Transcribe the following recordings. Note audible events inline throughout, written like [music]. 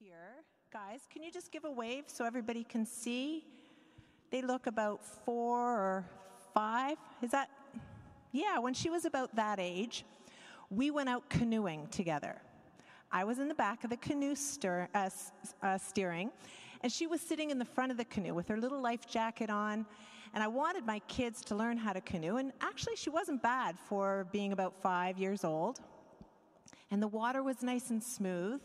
here. Guys, can you just give a wave so everybody can see? They look about four or five. Is that? Yeah, when she was about that age, we went out canoeing together. I was in the back of the canoe stir, uh, uh, steering, and she was sitting in the front of the canoe with her little life jacket on. And I wanted my kids to learn how to canoe. And actually, she wasn't bad for being about five years old. And the water was nice and smooth.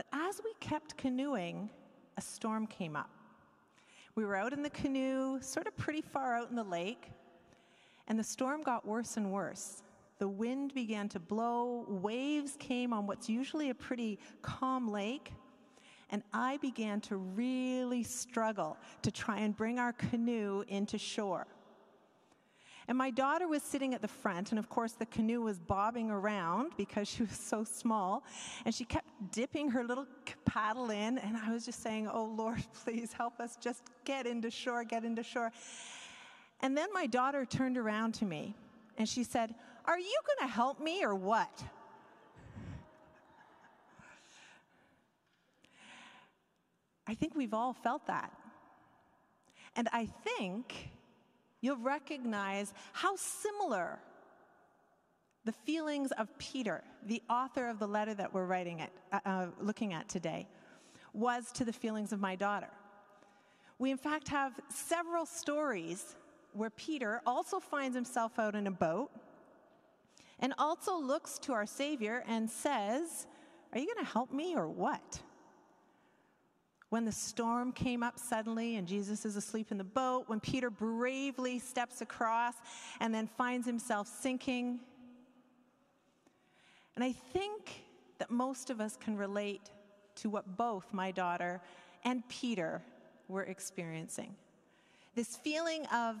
But as we kept canoeing, a storm came up. We were out in the canoe, sort of pretty far out in the lake, and the storm got worse and worse. The wind began to blow, waves came on what's usually a pretty calm lake, and I began to really struggle to try and bring our canoe into shore. And my daughter was sitting at the front, and of course, the canoe was bobbing around because she was so small. And she kept dipping her little paddle in, and I was just saying, Oh Lord, [laughs] please help us just get into shore, get into shore. And then my daughter turned around to me and she said, Are you going to help me or what? I think we've all felt that. And I think you'll recognize how similar the feelings of Peter, the author of the letter that we're writing at, uh, uh, looking at today, was to the feelings of my daughter. We, in fact, have several stories where Peter also finds himself out in a boat and also looks to our Savior and says, Are you going to help me or what? When the storm came up suddenly and Jesus is asleep in the boat, when Peter bravely steps across and then finds himself sinking. And I think that most of us can relate to what both my daughter and Peter were experiencing. This feeling of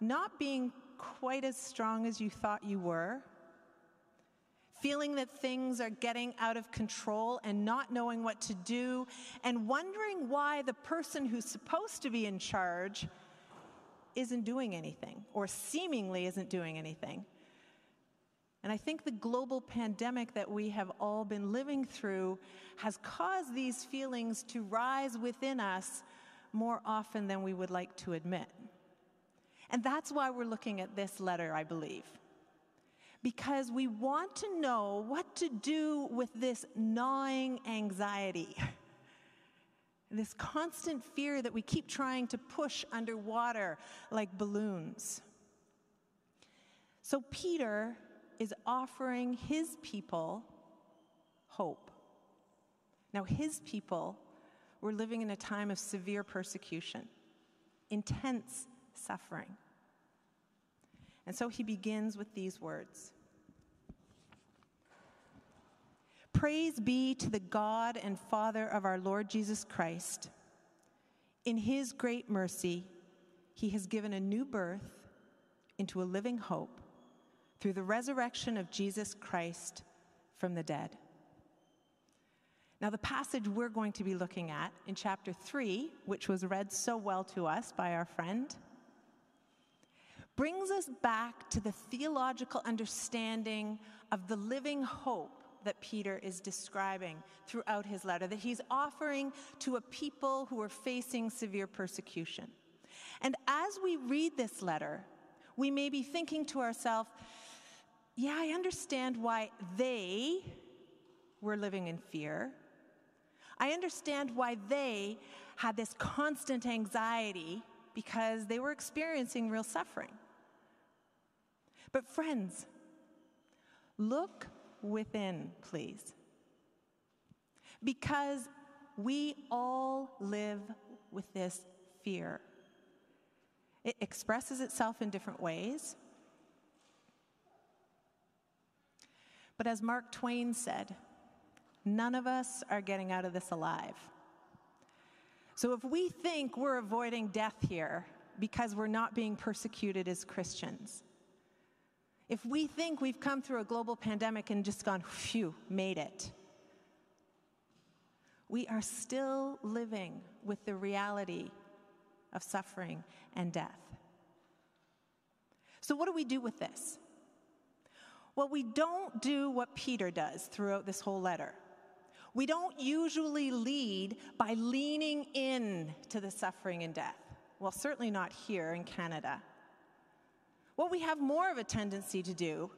not being quite as strong as you thought you were feeling that things are getting out of control and not knowing what to do, and wondering why the person who's supposed to be in charge isn't doing anything or seemingly isn't doing anything. And I think the global pandemic that we have all been living through has caused these feelings to rise within us more often than we would like to admit. And that's why we're looking at this letter, I believe because we want to know what to do with this gnawing anxiety. [laughs] This constant fear that we keep trying to push underwater like balloons. So, Peter is offering his people hope. Now, his people were living in a time of severe persecution, intense suffering. And so he begins with these words Praise be to the God and Father of our Lord Jesus Christ. In his great mercy, he has given a new birth into a living hope through the resurrection of Jesus Christ from the dead. Now, the passage we're going to be looking at in chapter 3, which was read so well to us by our friend, brings us back to the theological understanding of the living hope that Peter is describing throughout his letter, that he's offering to a people who are facing severe persecution. And as we read this letter, we may be thinking to ourselves, yeah, I understand why they were living in fear. I understand why they had this constant anxiety because they were experiencing real suffering. But, friends, look within, please. Because we all live with this fear. It expresses itself in different ways. But as Mark Twain said, none of us are getting out of this alive. So if we think we're avoiding death here because we're not being persecuted as Christians, if we think we've come through a global pandemic and just gone, phew, made it, we are still living with the reality of suffering and death. So, what do we do with this? Well, we don't do what Peter does throughout this whole letter. We don't usually lead by leaning in to the suffering and death. Well, certainly not here in Canada. What we have more of a tendency to do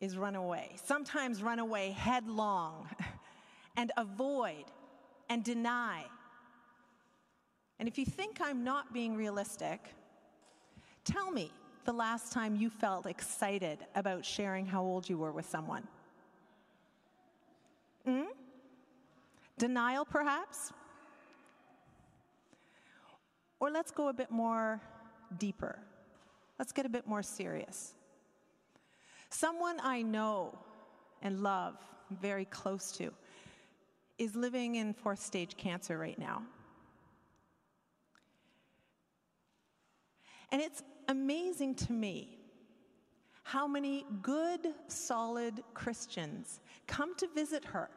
is run away, sometimes run away headlong [laughs] and avoid and deny. And if you think I'm not being realistic, tell me the last time you felt excited about sharing how old you were with someone. Hmm? Denial, perhaps? Or let's go a bit more deeper. Let's get a bit more serious. Someone I know and love, very close to, is living in fourth stage cancer right now. And it's amazing to me how many good, solid Christians come to visit her.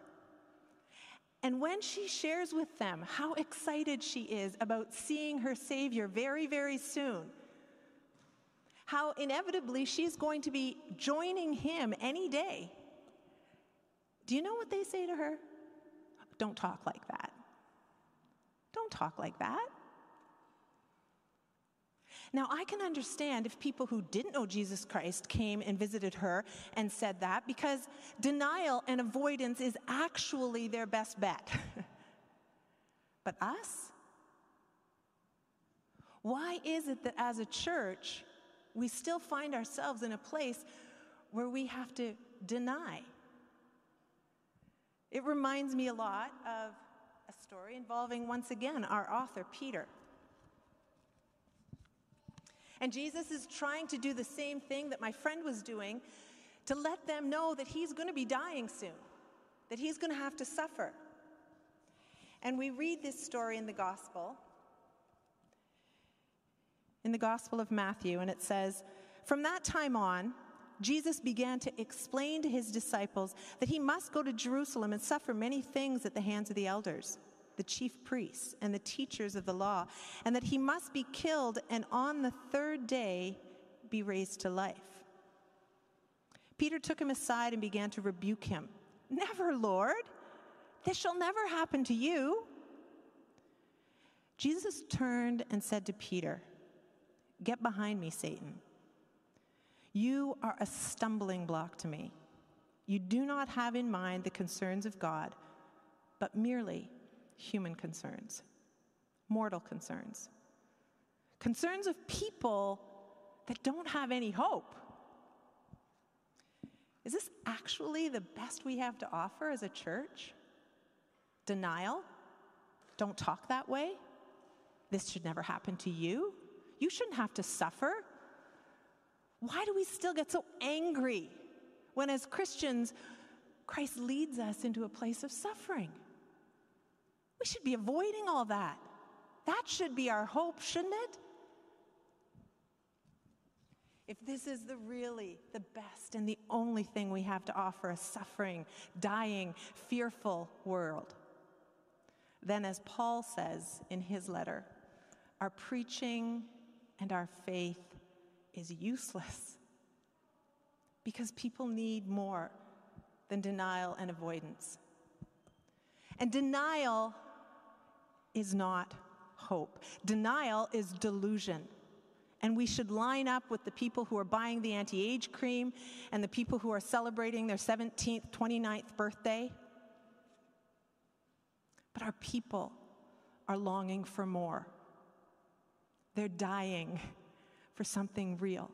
And when she shares with them how excited she is about seeing her Savior very, very soon, how inevitably she's going to be joining him any day. Do you know what they say to her? Don't talk like that. Don't talk like that. Now, I can understand if people who didn't know Jesus Christ came and visited her and said that because denial and avoidance is actually their best bet. [laughs] but us? Why is it that as a church, we still find ourselves in a place where we have to deny. It reminds me a lot of a story involving, once again, our author, Peter. And Jesus is trying to do the same thing that my friend was doing to let them know that he's going to be dying soon, that he's going to have to suffer. And we read this story in the gospel in the Gospel of Matthew, and it says, From that time on, Jesus began to explain to his disciples that he must go to Jerusalem and suffer many things at the hands of the elders, the chief priests, and the teachers of the law, and that he must be killed and on the third day be raised to life. Peter took him aside and began to rebuke him. [laughs] Never, Lord. This shall never happen to you. Jesus turned and said to Peter, Get behind me, Satan. You are a stumbling block to me. You do not have in mind the concerns of God, but merely human concerns, mortal concerns, concerns of people that don't have any hope. Is this actually the best we have to offer as a church? Denial? Don't talk that way? This should never happen to you? You shouldn't have to suffer. Why do we still get so angry when, as Christians, Christ leads us into a place of suffering? We should be avoiding all that. That should be our hope, shouldn't it? If this is the really the best and the only thing we have to offer a suffering, dying, fearful world, then as Paul says in his letter, our preaching and our faith is useless [laughs] because people need more than denial and avoidance. And denial is not hope, denial is delusion. And we should line up with the people who are buying the anti age cream and the people who are celebrating their 17th, 29th birthday. But our people are longing for more. They're dying for something real.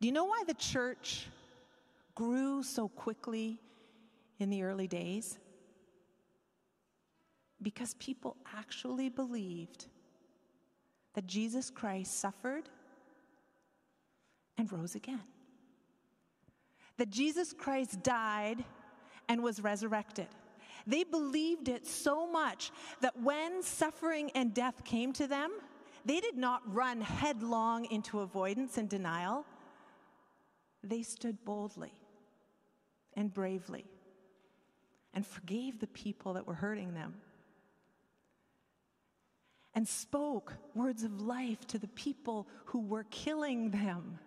Do you know why the church grew so quickly in the early days? Because people actually believed that Jesus Christ suffered and rose again. That Jesus Christ died and was resurrected. They believed it so much that when suffering and death came to them, they did not run headlong into avoidance and denial. They stood boldly and bravely and forgave the people that were hurting them and spoke words of life to the people who were killing them.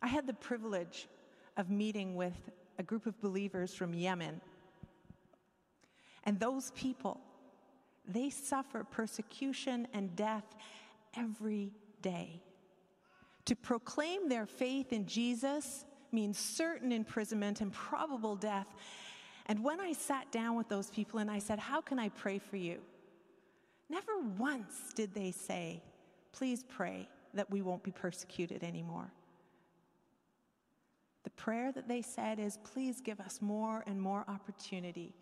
I had the privilege of meeting with a group of believers from Yemen. And those people, they suffer persecution and death every day. To proclaim their faith in Jesus means certain imprisonment and probable death. And when I sat down with those people and I said, How can I pray for you? Never once did they say, Please pray that we won't be persecuted anymore. The prayer that they said is, Please give us more and more opportunity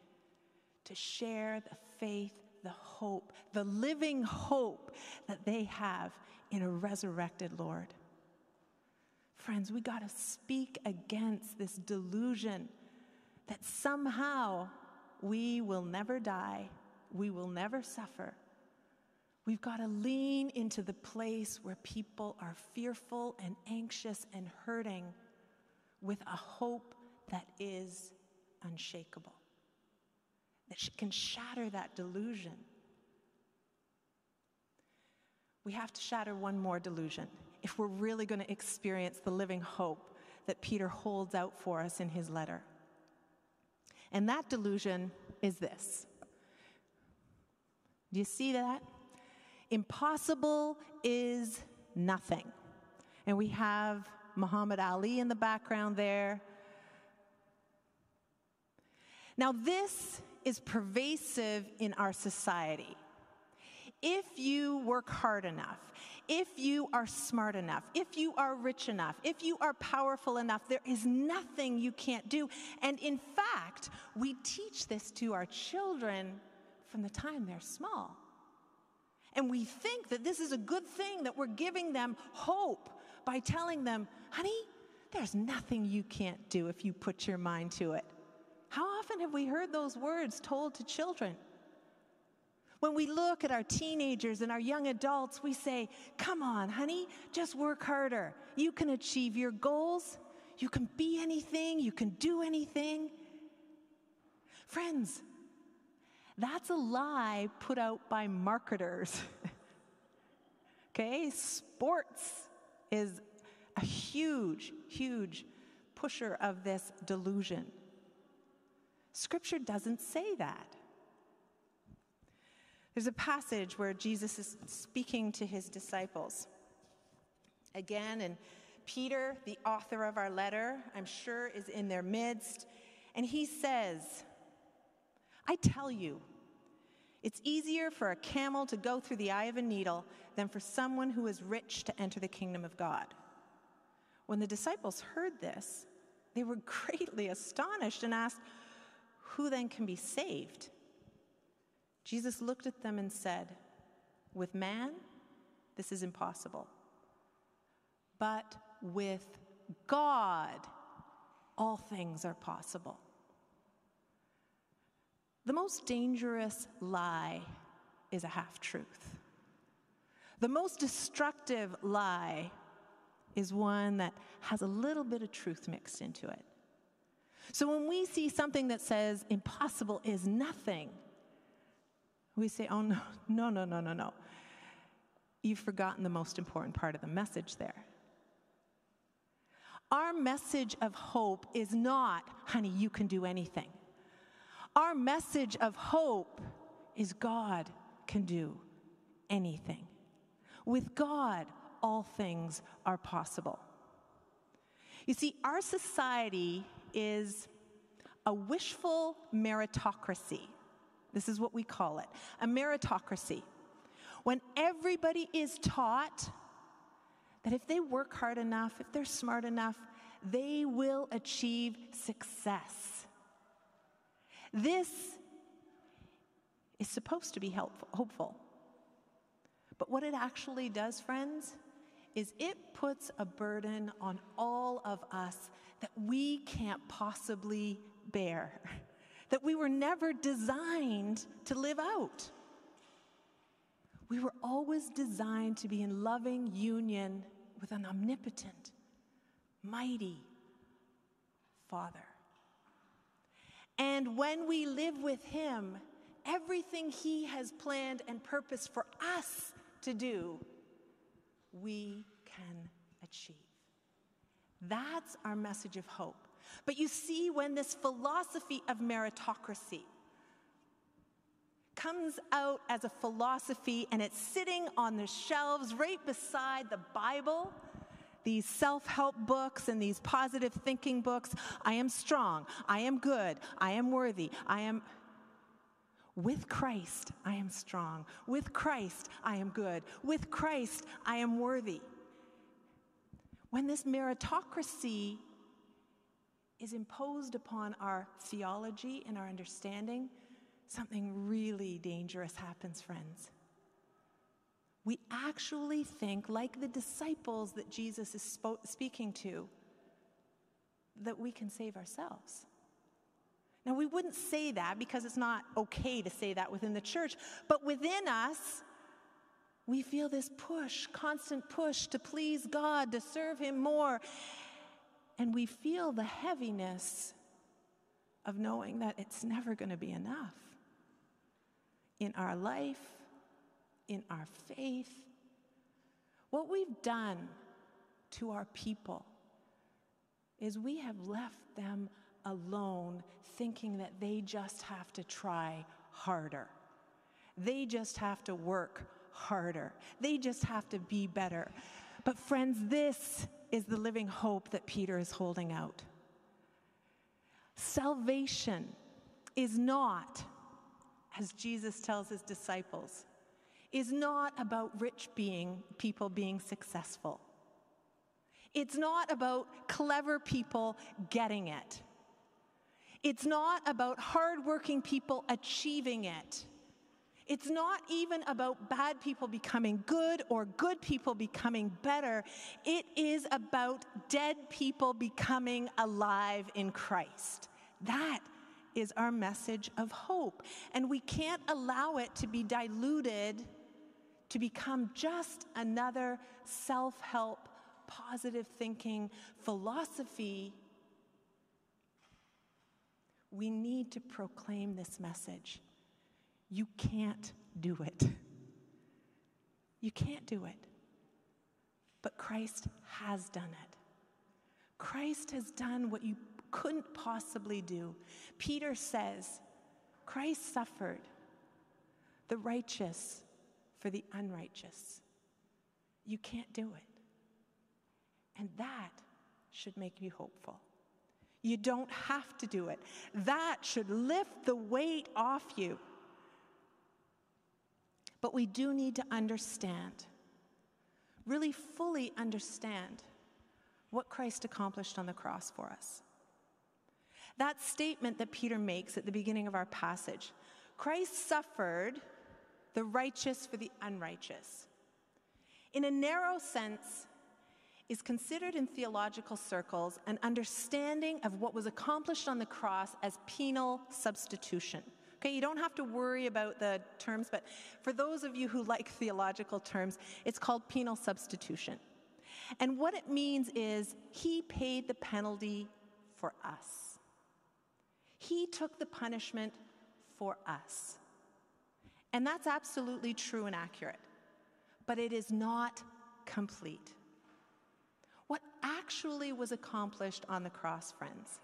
to share the faith, the hope, the living hope that they have in a resurrected Lord. Friends, we got to speak against this delusion that somehow we will never die, we will never suffer. We've got to lean into the place where people are fearful and anxious and hurting with a hope that is unshakable, that can shatter that delusion. We have to shatter one more delusion if we're really going to experience the living hope that Peter holds out for us in his letter. And that delusion is this. Do you see that? Impossible is nothing. And we have Muhammad Ali in the background there. Now, this is pervasive in our society. If you work hard enough, if you are smart enough, if you are rich enough, if you are powerful enough, there is nothing you can't do. And in fact, we teach this to our children from the time they're small. And we think that this is a good thing, that we're giving them hope by telling them, honey, there's nothing you can't do if you put your mind to it. How often have we heard those words told to children? When we look at our teenagers and our young adults, we say, Come on, honey, just work harder. You can achieve your goals. You can be anything. You can do anything. Friends, that's a lie put out by marketers. [laughs] okay? Sports is a huge, huge pusher of this delusion. Scripture doesn't say that. There's a passage where Jesus is speaking to his disciples. Again, and Peter, the author of our letter, I'm sure is in their midst, and he says, I tell you, it's easier for a camel to go through the eye of a needle than for someone who is rich to enter the kingdom of God. When the disciples heard this, they were [laughs] greatly astonished and asked, Who then can be saved? Jesus looked at them and said, With man, this is impossible. But with God, all things are possible. The most dangerous lie is a half truth. The most destructive lie is one that has a little bit of truth mixed into it. So when we see something that says impossible is nothing, we say, oh, no, no, no, no, no, no. You've forgotten the most important part of the message there. Our message of hope is not, honey, you can do anything. Our message of hope is God can do anything. With God, all things are possible. You see, our society is a wishful meritocracy. This is what we call it a meritocracy. When everybody is taught that if they work hard enough, if they're smart enough, they will achieve success. This is supposed to be helpful, hopeful. But what it actually does, friends, is it puts a burden on all of us that we can't possibly bear. [laughs] that we were never designed to live out. We were always designed to be in loving union with an omnipotent, mighty Father. And when we live with Him, everything He has planned and purposed for us to do, we can achieve. That's our message of hope. But you see, when this philosophy of meritocracy comes out as a philosophy and it's sitting on the shelves right beside the Bible, these self help books and these positive thinking books. I am strong. I am good. I am worthy. I am. With Christ, I am strong. With Christ, I am good. With Christ, I am worthy. When this meritocracy is imposed upon our theology and our understanding, something really dangerous happens, friends. We actually think, like the disciples that Jesus is spo- speaking to, that we can save ourselves. Now, we wouldn't say that because it's not okay to say that within the church, but within us, we feel this push, constant push to please God, to serve Him more. And we feel the heaviness of knowing that it's never going to be enough in our life, in our faith. What we've done to our people is we have left them alone thinking that they just have to try harder. They just have to work harder. They just have to be better. But, friends, this is the living hope that Peter is holding out. Salvation is not, as Jesus tells his disciples, is not about rich being people being successful. It's not about clever people getting it. It's not about hardworking people achieving it. It's not even about bad people becoming good or good people becoming better. It is about dead people becoming alive in Christ. That is our message of hope. And we can't allow it to be diluted to become just another self help, positive thinking philosophy we need to proclaim this message. You can't do it. You can't do it. But Christ has done it. Christ has done what you couldn't possibly do. Peter says, Christ suffered the righteous for the unrighteous. You can't do it. And that should make you hopeful. You don't have to do it. That should lift the weight off you. But we do need to understand, really fully understand, what Christ accomplished on the cross for us. That statement that Peter makes at the beginning of our passage Christ suffered the righteous for the unrighteous. In a narrow sense, is considered in theological circles an understanding of what was accomplished on the cross as penal substitution. Okay, you don't have to worry about the terms, but for those of you who like [laughs] theological terms, it's called penal substitution. And what it means is he paid the penalty for us. He took the punishment for us. And that's absolutely true and accurate. But it is not complete actually was accomplished on the cross, friends,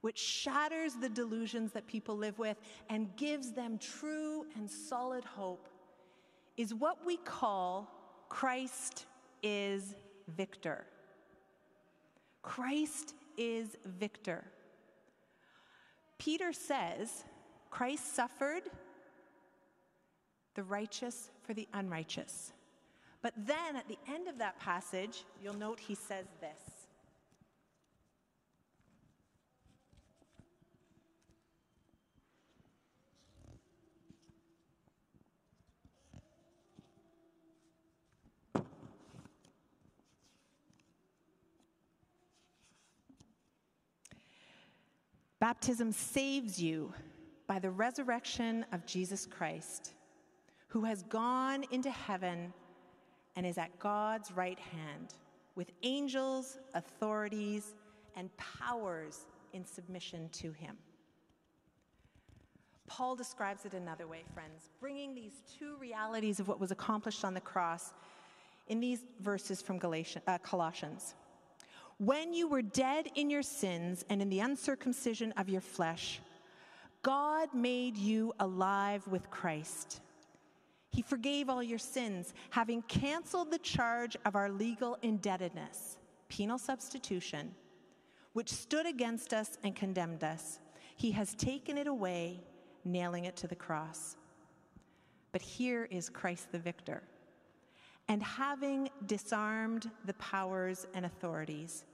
which shatters the delusions that people live with and gives them true and solid hope, is what we call Christ is victor. Christ is victor. Peter says Christ suffered the righteous for the unrighteous. But then at the end of that passage, you'll note he says this. Baptism saves you by the resurrection of Jesus Christ, who has gone into heaven and is at God's right hand, with angels, authorities, and powers in submission to him. Paul describes it another way, friends, bringing these two realities of what was accomplished on the cross in these verses from Galatians, uh, Colossians. When you were dead in your sins and in the uncircumcision of your flesh, God made you alive with Christ. He forgave all your sins, having canceled the charge of our legal indebtedness, penal substitution, which stood against us and condemned us. He has taken it away, nailing it to the cross. But here is Christ the victor. And having disarmed the powers and authorities,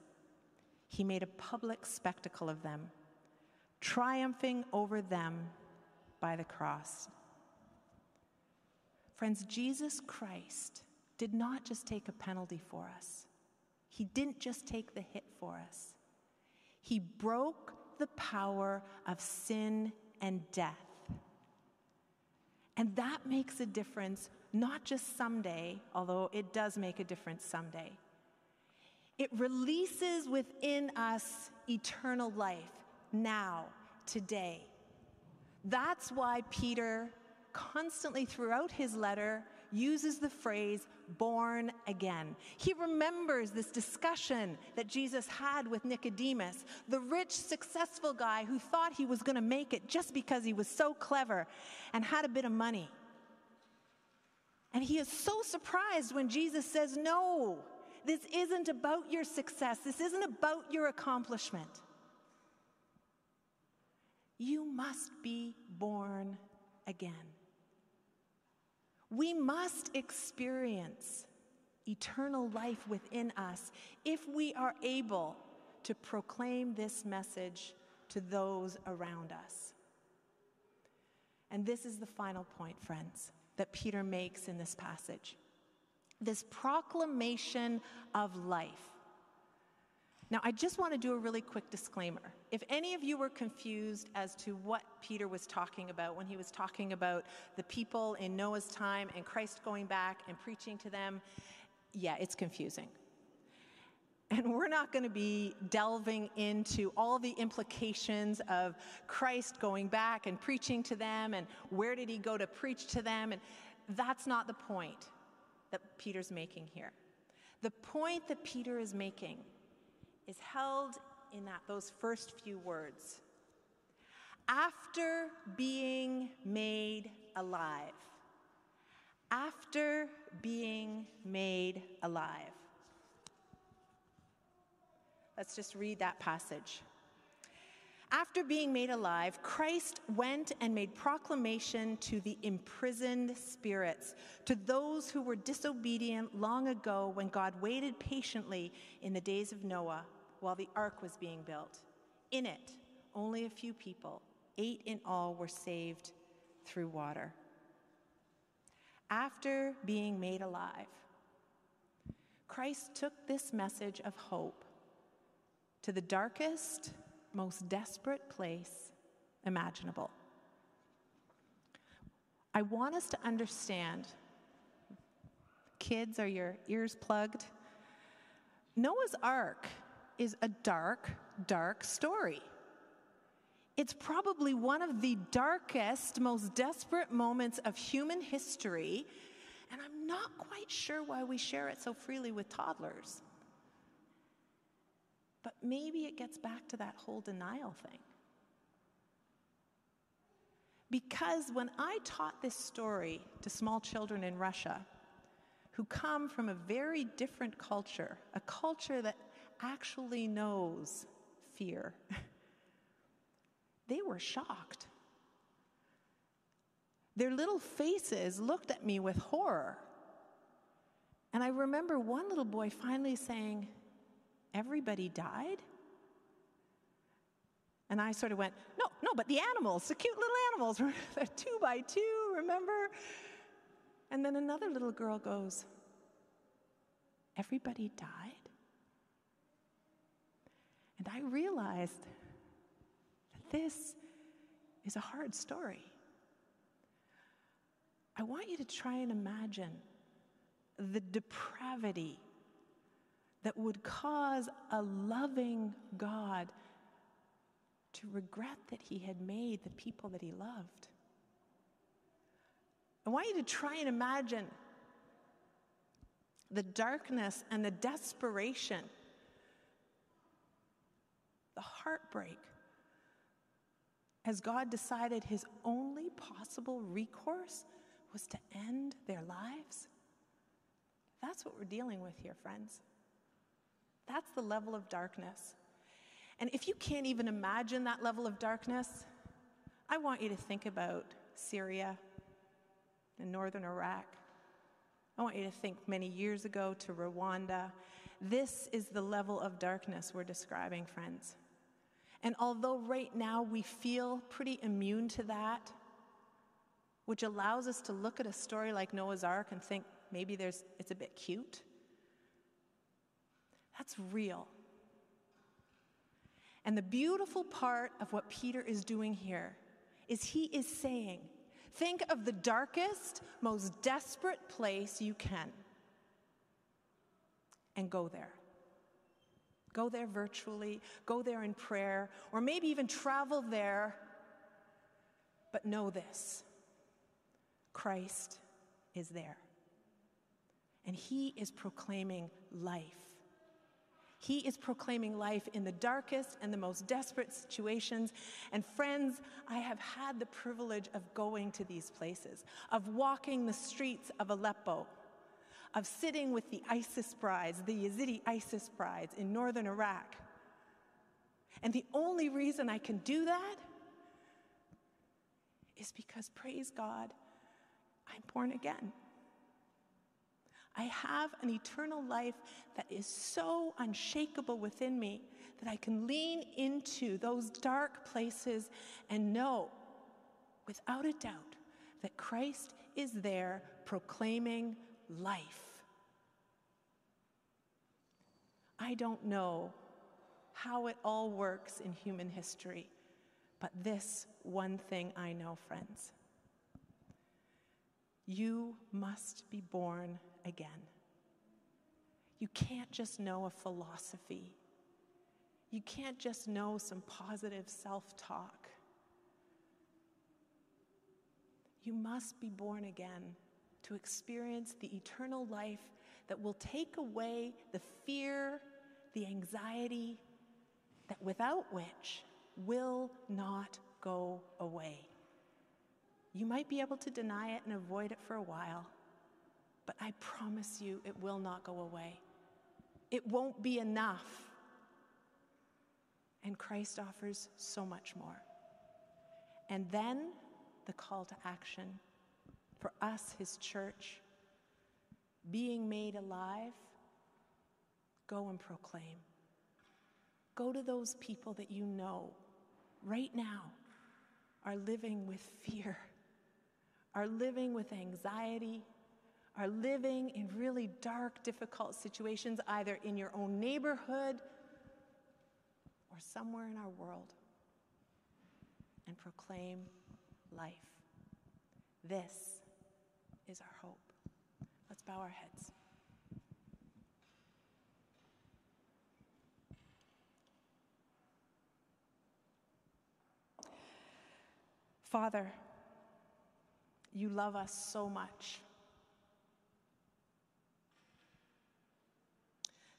he made a public spectacle of them, triumphing over them by the cross. Friends, Jesus Christ did not just take a penalty for us, He didn't just take the hit for us. He broke the power of sin and death. And that makes a difference, not just someday, although it does make a difference someday. It releases within us eternal life now, today. That's why Peter constantly throughout his letter uses the phrase born again. He remembers this discussion that Jesus had with Nicodemus, the rich, successful guy who thought he was going to make it just because he was so clever and had a bit of money. And he is so surprised when Jesus says, No, this isn't about your success, this isn't about your accomplishment. You must be born again. We must experience eternal life within us if we are able to proclaim this message to those around us. And this is the final point, friends, that Peter makes in this passage this proclamation of life. Now, I just want to do a really quick disclaimer. If any of you were confused as to what Peter was talking about when he was talking about the people in Noah's time and Christ going back and preaching to them, yeah, it's confusing. And we're not going to be delving into all the implications of Christ going back and preaching to them and where did he go to preach to them. And that's not the point that Peter's making here. The point that Peter is making is held in that, those first few words. After being made alive. After being made alive. Let's just read that passage. After being made alive, Christ went and made proclamation to the imprisoned spirits, to those who were disobedient long ago when God waited patiently in the days of Noah while the ark was being built. In it, only a few people, eight in all, were saved through water. After being made alive, Christ took this message of hope to the darkest, most desperate place imaginable. I want us to understand kids, are your ears plugged? Noah's Ark is a dark, dark story. It's probably one of the darkest, most desperate moments of human history, and I'm not quite sure why we share it so freely with toddlers. But maybe it gets back to that whole denial thing. Because when I taught this story to small children in Russia, who come from a very different culture, a culture that actually knows fear. they were shocked. Their little faces looked at me with horror. And I remember one little boy finally saying, Everybody died? And I sort of went, No, no, but the animals, the cute little animals, [laughs] they're two by two, remember? And then another little girl goes, Everybody died? And I realized that this is a hard story. I want you to try and imagine the depravity that would cause a loving God to regret that he had made the people that he loved. I want you to try and imagine the darkness and the desperation the heartbreak, as God decided his only possible recourse was to end their lives? That's what we're dealing with here, friends. That's the level of darkness. And if you can't even imagine that level of darkness, I want you to think about Syria and northern Iraq. I want you to think many years ago to Rwanda. This is the level of darkness we're describing, friends. And although right now we feel pretty immune to that, which allows us to look at a story like Noah's Ark and think maybe there's, it's a bit cute, that's real. And the beautiful part of what Peter is doing here is he is saying, think of the darkest, most desperate place you can and go there. Go there virtually, go there in prayer, or maybe even travel there. But know this Christ is there. And he is proclaiming life. He is proclaiming life in the darkest and the most desperate situations. And friends, I have had the privilege of going to these places, of walking the streets of Aleppo, of sitting with the ISIS brides, the Yazidi ISIS brides in northern Iraq. And the only reason I can do that is because, praise God, I'm born again. I have an eternal life that is so unshakable within me that I can lean into those dark places and know without a doubt that Christ is there proclaiming life. I don't know how it all works in human history, but this one thing I know, friends. You must be born again. You can't just know a philosophy. You can't just know some positive self talk. You must be born again to experience the eternal life that will take away the fear, the anxiety, that without which will not go away. You might be able to deny it and avoid it for a while, but I promise you it will not go away. It won't be enough. And Christ offers so much more. And then the call to action for us, his church, being made alive, go and proclaim. Go to those people that you know right now are living with fear, are living with anxiety, are living in really dark, difficult situations, either in your own neighborhood or somewhere in our world, and proclaim life. This is our hope. Let's bow our heads. Father, you love us so much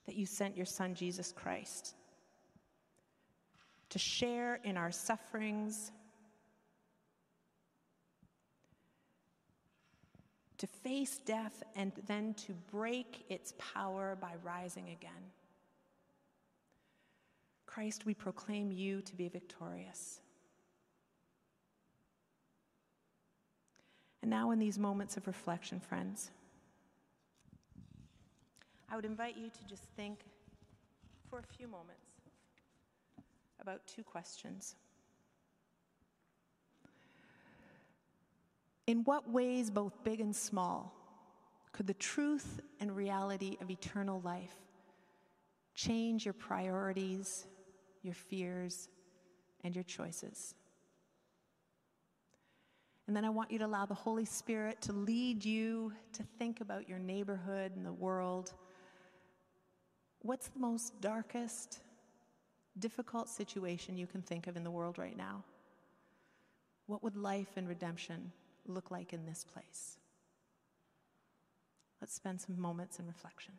that you sent your Son, Jesus Christ, to share in our sufferings to face death and then to break its power by rising again. Christ, we proclaim you to be victorious. And now, in these moments of reflection, friends, I would invite you to just think for a few moments about two questions. In what ways, both big and small, could the truth and reality of eternal life change your priorities, your fears, and your choices? And then I want you to allow the Holy Spirit to lead you to think about your neighborhood and the world. What's the most darkest, difficult situation you can think of in the world right now? What would life and redemption look like in this place? Let's spend some moments in reflection.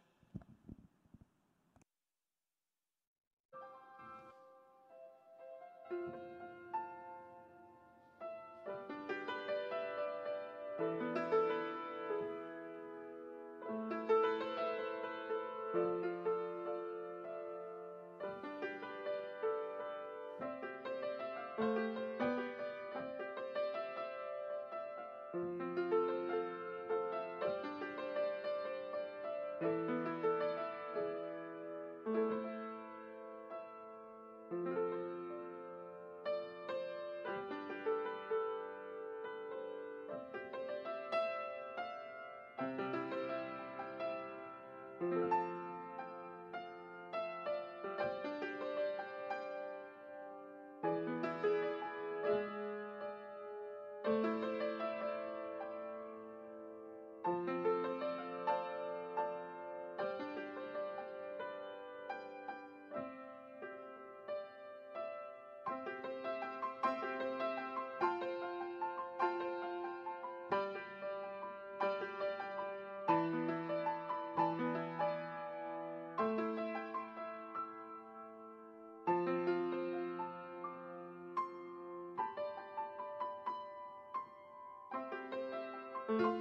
thank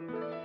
you.